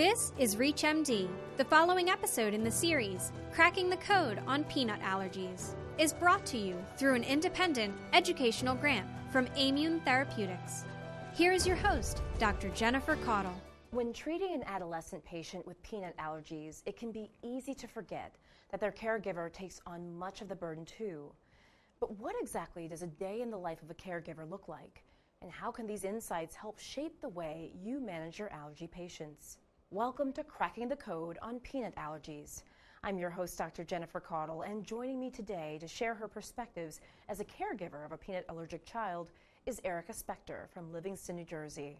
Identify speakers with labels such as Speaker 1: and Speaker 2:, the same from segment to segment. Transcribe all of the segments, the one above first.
Speaker 1: This is ReachMD. The following episode in the series, Cracking the Code on Peanut Allergies, is brought to you through an independent educational grant from Aimmune Therapeutics. Here is your host, Dr. Jennifer Caudle.
Speaker 2: When treating an adolescent patient with peanut allergies, it can be easy to forget that their caregiver takes on much of the burden too. But what exactly does a day in the life of a caregiver look like? And how can these insights help shape the way you manage your allergy patients? Welcome to Cracking the Code on Peanut Allergies. I'm your host, Dr. Jennifer Caudle, and joining me today to share her perspectives as a caregiver of a peanut allergic child is Erica Spector from Livingston, New Jersey.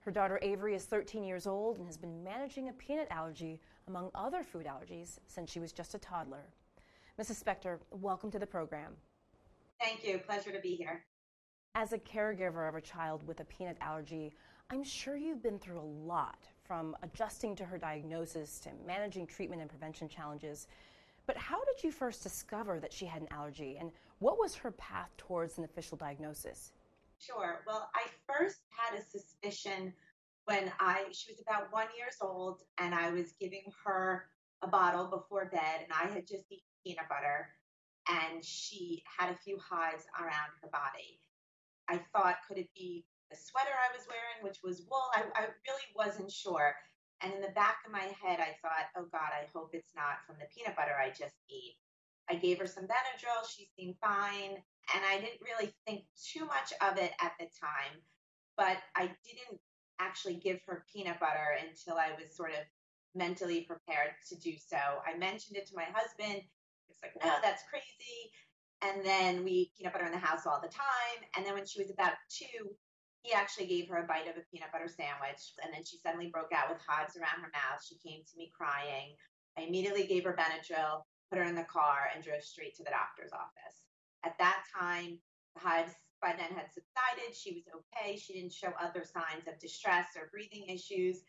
Speaker 2: Her daughter Avery is 13 years old and has been managing a peanut allergy, among other food allergies, since she was just a toddler. Mrs. Spector, welcome to the program.
Speaker 3: Thank you. Pleasure to be here.
Speaker 2: As a caregiver of a child with a peanut allergy, I'm sure you've been through a lot from adjusting to her diagnosis to managing treatment and prevention challenges. But how did you first discover that she had an allergy and what was her path towards an official diagnosis?
Speaker 3: Sure. Well, I first had a suspicion when I she was about 1 years old and I was giving her a bottle before bed and I had just eaten peanut butter and she had a few hives around her body. I thought, could it be the sweater I was wearing, which was wool? I, I really wasn't sure. And in the back of my head, I thought, oh God, I hope it's not from the peanut butter I just ate. I gave her some Benadryl. She seemed fine. And I didn't really think too much of it at the time. But I didn't actually give her peanut butter until I was sort of mentally prepared to do so. I mentioned it to my husband. It's like, no, that's crazy. And then we eat peanut butter in the house all the time. And then when she was about two, he actually gave her a bite of a peanut butter sandwich. And then she suddenly broke out with hives around her mouth. She came to me crying. I immediately gave her Benadryl, put her in the car, and drove straight to the doctor's office. At that time, the hives by then had subsided. She was okay. She didn't show other signs of distress or breathing issues,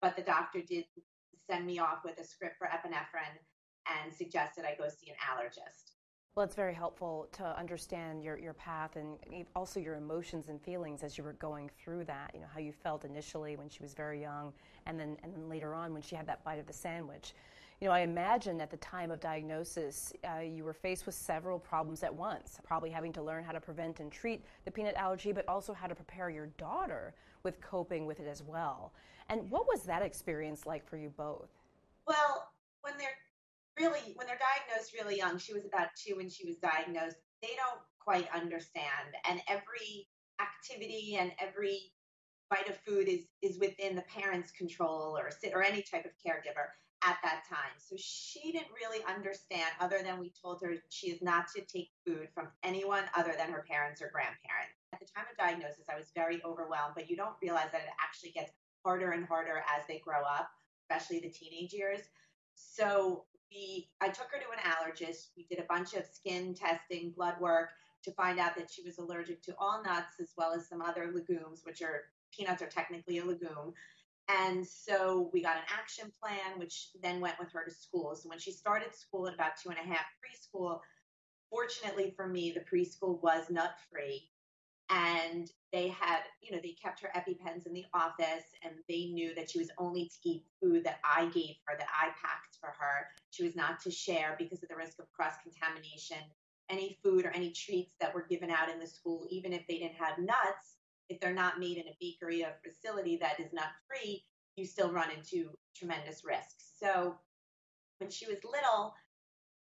Speaker 3: but the doctor did send me off with a script for epinephrine and suggested I go see an allergist.
Speaker 2: Well, it's very helpful to understand your, your path and also your emotions and feelings as you were going through that. You know, how you felt initially when she was very young and then, and then later on when she had that bite of the sandwich. You know, I imagine at the time of diagnosis, uh, you were faced with several problems at once, probably having to learn how to prevent and treat the peanut allergy, but also how to prepare your daughter with coping with it as well. And what was that experience like for you both?
Speaker 3: Well, really when they're diagnosed really young she was about two when she was diagnosed they don't quite understand. And every activity and every bite of food is is within the parent's control or sit or any type of caregiver at that time. So she didn't really understand other than we told her she is not to take food from anyone other than her parents or grandparents. At the time of diagnosis i was very overwhelmed but you don't realize that it actually gets harder and harder as they grow up especially the teenage years so we I took her to an allergist. We did a bunch of skin testing, blood work to find out that she was allergic to all nuts as well as some other legumes, which are peanuts are technically a legume. And so we got an action plan, which then went with her to school. So when she started school at about two and a half preschool, fortunately for me, the preschool was nut free and they had you know they kept her EpiPens in the office and they knew that she was only to eat food that i gave her that i packed for her. She was not to share because of the risk of cross contamination any food or any treats that were given out in the school even if they didn't have nuts if they're not made in a bakery or facility that is nut free you still run into tremendous risks so when she was little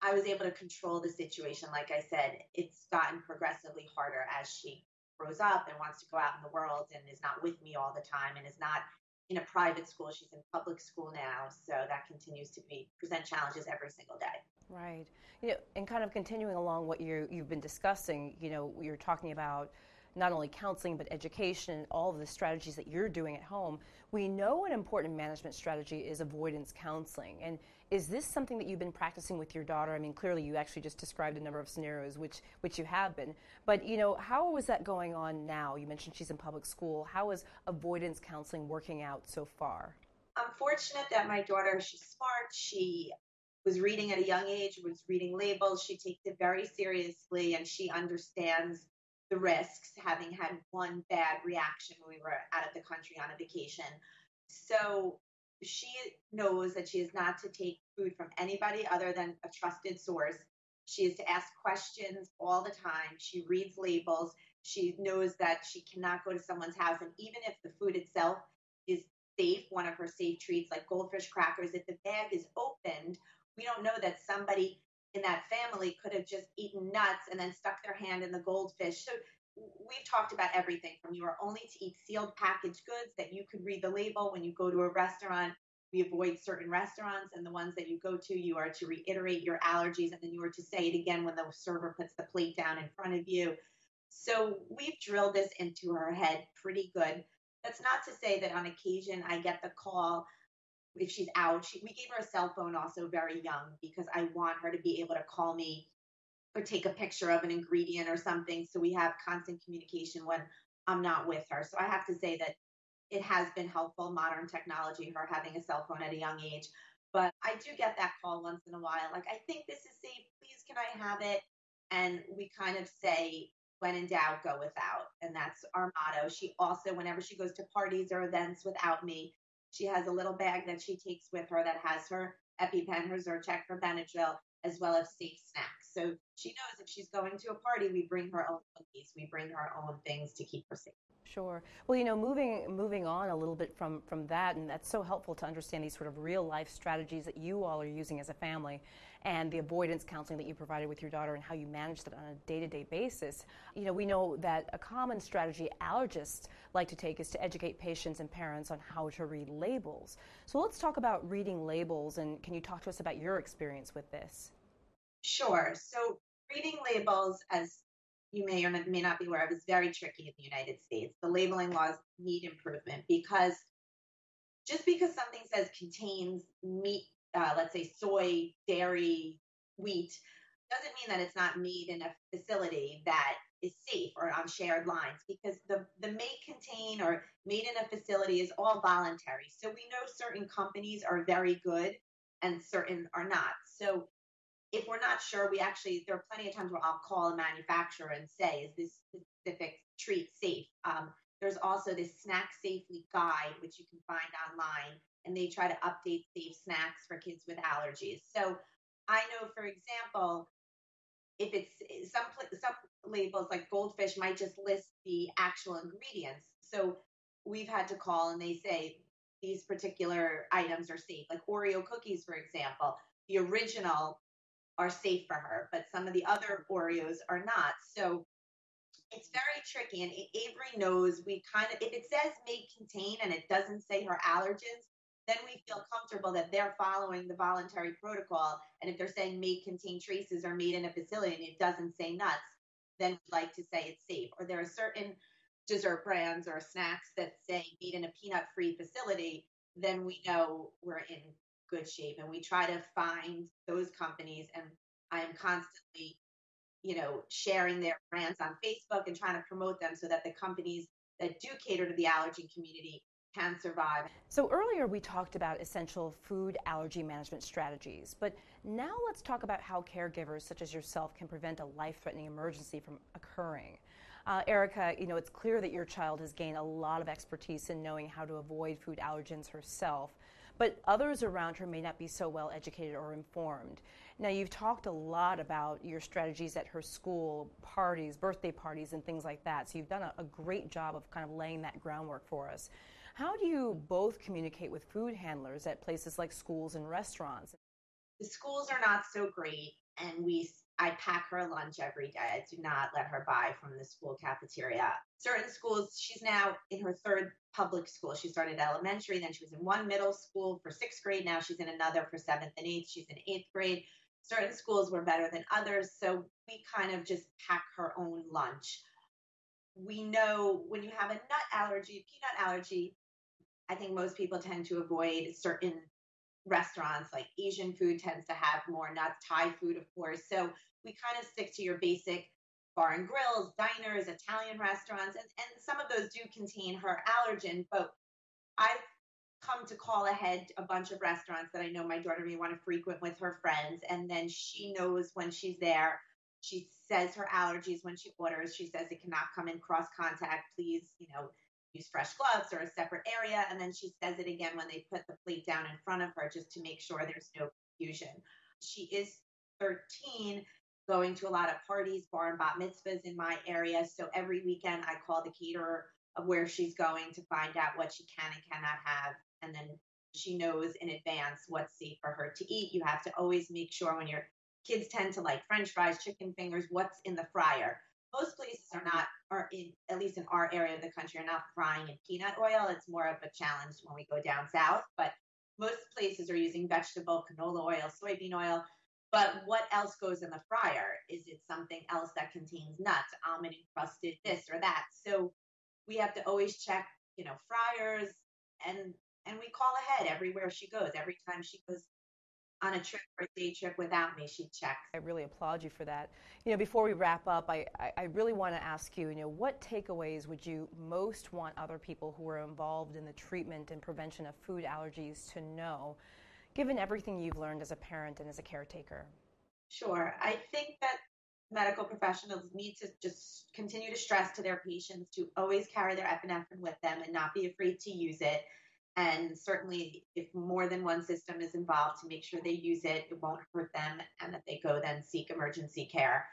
Speaker 3: I was able to control the situation. Like I said, it's gotten progressively harder as she grows up and wants to go out in the world and is not with me all the time and is not in a private school. She's in public school now, so that continues to be present challenges every single day.
Speaker 2: Right. You know, and kind of continuing along what you you've been discussing, you know, you're talking about not only counseling but education and all of the strategies that you're doing at home. We know an important management strategy is avoidance counseling. And is this something that you've been practicing with your daughter? I mean, clearly you actually just described a number of scenarios which which you have been. But you know, how is that going on now? You mentioned she's in public school. How is avoidance counseling working out so far?
Speaker 3: I'm fortunate that my daughter, she's smart. She was reading at a young age, was reading labels. She takes it very seriously and she understands the risks, having had one bad reaction when we were out of the country on a vacation. So she knows that she is not to take food from anybody other than a trusted source. She is to ask questions all the time. She reads labels. She knows that she cannot go to someone's house. And even if the food itself is safe, one of her safe treats like goldfish crackers, if the bag is opened, we don't know that somebody in that family could have just eaten nuts and then stuck their hand in the goldfish. So we've talked about everything from you are only to eat sealed packaged goods that you could read the label when you go to a restaurant. We avoid certain restaurants and the ones that you go to, you are to reiterate your allergies and then you are to say it again when the server puts the plate down in front of you. So we've drilled this into her head pretty good. That's not to say that on occasion I get the call if she's out. She, we gave her a cell phone also very young because I want her to be able to call me or take a picture of an ingredient or something so we have constant communication when I'm not with her. So I have to say that it has been helpful, modern technology, her having a cell phone at a young age. But I do get that call once in a while, like, I think this is safe. Please, can I have it? And we kind of say, when in doubt, go without. And that's our motto. She also, whenever she goes to parties or events without me, she has a little bag that she takes with her that has her EpiPen, her Zyrtec, her Benadryl, as well as safe snacks. So she knows if she's going to a party, we bring her own cookies, we bring her own things to keep her safe.
Speaker 2: Sure. Well, you know, moving moving on a little bit from from that, and that's so helpful to understand these sort of real life strategies that you all are using as a family, and the avoidance counseling that you provided with your daughter, and how you manage that on a day to day basis. You know, we know that a common strategy allergists like to take is to educate patients and parents on how to read labels. So let's talk about reading labels, and can you talk to us about your experience with this?
Speaker 3: Sure. So reading labels, as you may or may not be aware of, is very tricky in the United States. The labeling laws need improvement because just because something says contains meat, uh, let's say soy, dairy, wheat, doesn't mean that it's not made in a facility that is safe or on shared lines because the, the may contain or made in a facility is all voluntary. So we know certain companies are very good and certain are not. So if we're not sure, we actually, there are plenty of times where I'll call a manufacturer and say, is this specific treat safe? Um, there's also this snack safely guide, which you can find online, and they try to update safe snacks for kids with allergies. So I know, for example, if it's some some labels like goldfish might just list the actual ingredients. So we've had to call and they say these particular items are safe, like Oreo cookies, for example. The original are safe for her, but some of the other Oreos are not. So it's very tricky. And Avery knows we kind of, if it says may contain and it doesn't say her allergens, then we feel comfortable that they're following the voluntary protocol. And if they're saying may contain traces or made in a facility and it doesn't say nuts, then we'd like to say it's safe. Or there are certain dessert brands or snacks that say made in a peanut free facility, then we know we're in good shape. And we try to find those companies, and I am constantly, you know, sharing their brands on Facebook and trying to promote them so that the companies that do cater to the allergy community can survive.
Speaker 2: So earlier we talked about essential food allergy management strategies, but now let's talk about how caregivers such as yourself can prevent a life-threatening emergency from occurring. Uh, Erica, you know, it's clear that your child has gained a lot of expertise in knowing how to avoid food allergens herself but others around her may not be so well educated or informed. Now, you've talked a lot about your strategies at her school, parties, birthday parties, and things like that. So you've done a, a great job of kind of laying that groundwork for us. How do you both communicate with food handlers at places like schools and restaurants?
Speaker 3: The schools are not so great, and we I pack her lunch every day. I do not let her buy from the school cafeteria. Certain schools, she's now in her third public school. She started elementary, then she was in one middle school for sixth grade. Now she's in another for seventh and eighth. She's in eighth grade. Certain schools were better than others. So we kind of just pack her own lunch. We know when you have a nut allergy, peanut allergy, I think most people tend to avoid certain restaurants like Asian food tends to have more nuts, Thai food, of course. So we kind of stick to your basic bar and grills, diners, Italian restaurants, and, and some of those do contain her allergen. But I've come to call ahead a bunch of restaurants that I know my daughter may want to frequent with her friends, and then she knows when she's there. She says her allergies when she orders. She says it cannot come in cross contact. Please, you know, use fresh gloves or a separate area. And then she says it again when they put the plate down in front of her just to make sure there's no confusion. She is 13, going to a lot of parties, bar and bat mitzvahs in my area. So every weekend I call the caterer of where she's going to find out what she can and cannot have. And then she knows in advance what's safe for her to eat. You have to always make sure when your kids tend to like french fries, chicken fingers, what's in the fryer. Most places are not, are in, at least in our area of the country, are not frying in peanut oil. It's more of a challenge when we go down south. But most places are using vegetable, canola oil, soybean oil. But what else goes in the fryer? Is it something else that contains nuts, almond encrusted this or that? So we have to always check, you know, fryers and and we call ahead everywhere she goes. Every time she goes on a trip or a day trip without me, she checks.
Speaker 2: I really applaud you for that. You know, before we wrap up, I, I, I really want to ask you, you know, what takeaways would you most want other people who are involved in the treatment and prevention of food allergies to know, given everything you've learned as a parent and as a caretaker?
Speaker 3: Sure. I think that medical professionals need to just continue to stress to their patients to always carry their epinephrine with them and not be afraid to use it. And certainly, if more than one system is involved, to make sure they use it, it won't hurt them, and that they go then seek emergency care.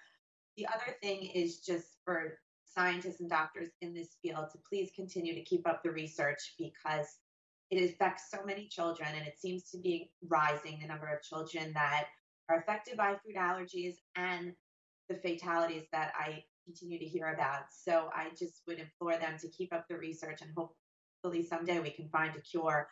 Speaker 3: The other thing is just for scientists and doctors in this field to please continue to keep up the research because it affects so many children, and it seems to be rising the number of children that are affected by food allergies and the fatalities that I continue to hear about. So I just would implore them to keep up the research and hopefully someday we can find a cure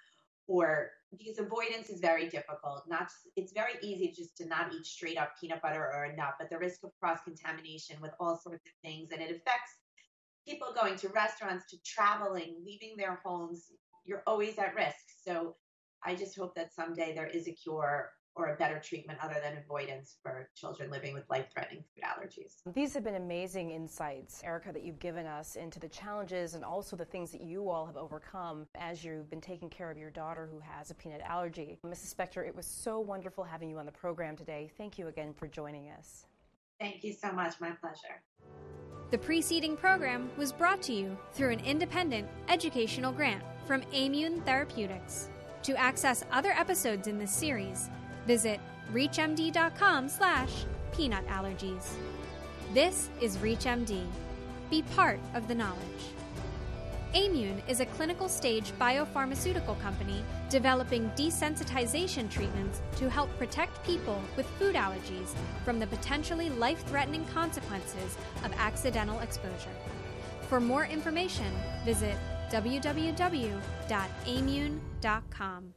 Speaker 3: or because avoidance is very difficult. Not it's very easy just to not eat straight up peanut butter or a nut, but the risk of cross contamination with all sorts of things and it affects people going to restaurants, to traveling, leaving their homes. You're always at risk. So I just hope that someday there is a cure or a better treatment other than avoidance for children living with life threatening food allergies.
Speaker 2: These have been amazing insights, Erica, that you've given us into the challenges and also the things that you all have overcome as you've been taking care of your daughter who has a peanut allergy. Mrs. Spector, it was so wonderful having you on the program today. Thank you again for joining us.
Speaker 3: Thank you so much. My pleasure.
Speaker 1: The preceding program was brought to you through an independent educational grant from Aimmune Therapeutics. To access other episodes in this series, Visit reachmd.com slash peanut allergies. This is ReachMD. Be part of the knowledge. Aimmune is a clinical stage biopharmaceutical company developing desensitization treatments to help protect people with food allergies from the potentially life threatening consequences of accidental exposure. For more information, visit www.aimmune.com.